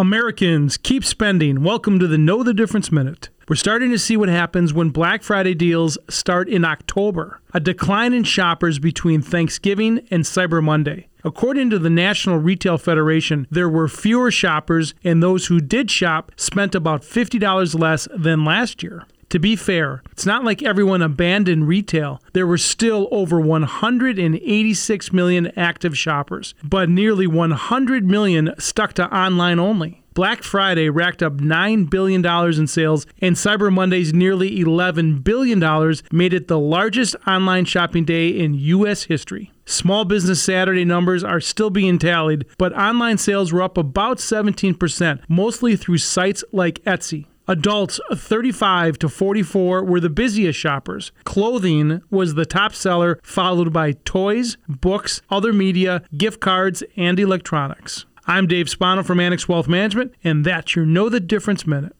Americans, keep spending. Welcome to the Know the Difference Minute. We're starting to see what happens when Black Friday deals start in October. A decline in shoppers between Thanksgiving and Cyber Monday. According to the National Retail Federation, there were fewer shoppers, and those who did shop spent about $50 less than last year. To be fair, it's not like everyone abandoned retail. There were still over 186 million active shoppers, but nearly 100 million stuck to online only. Black Friday racked up $9 billion in sales, and Cyber Monday's nearly $11 billion made it the largest online shopping day in U.S. history. Small Business Saturday numbers are still being tallied, but online sales were up about 17%, mostly through sites like Etsy. Adults 35 to 44 were the busiest shoppers. Clothing was the top seller, followed by toys, books, other media, gift cards, and electronics. I'm Dave Spano from Annex Wealth Management, and that's your Know the Difference Minute.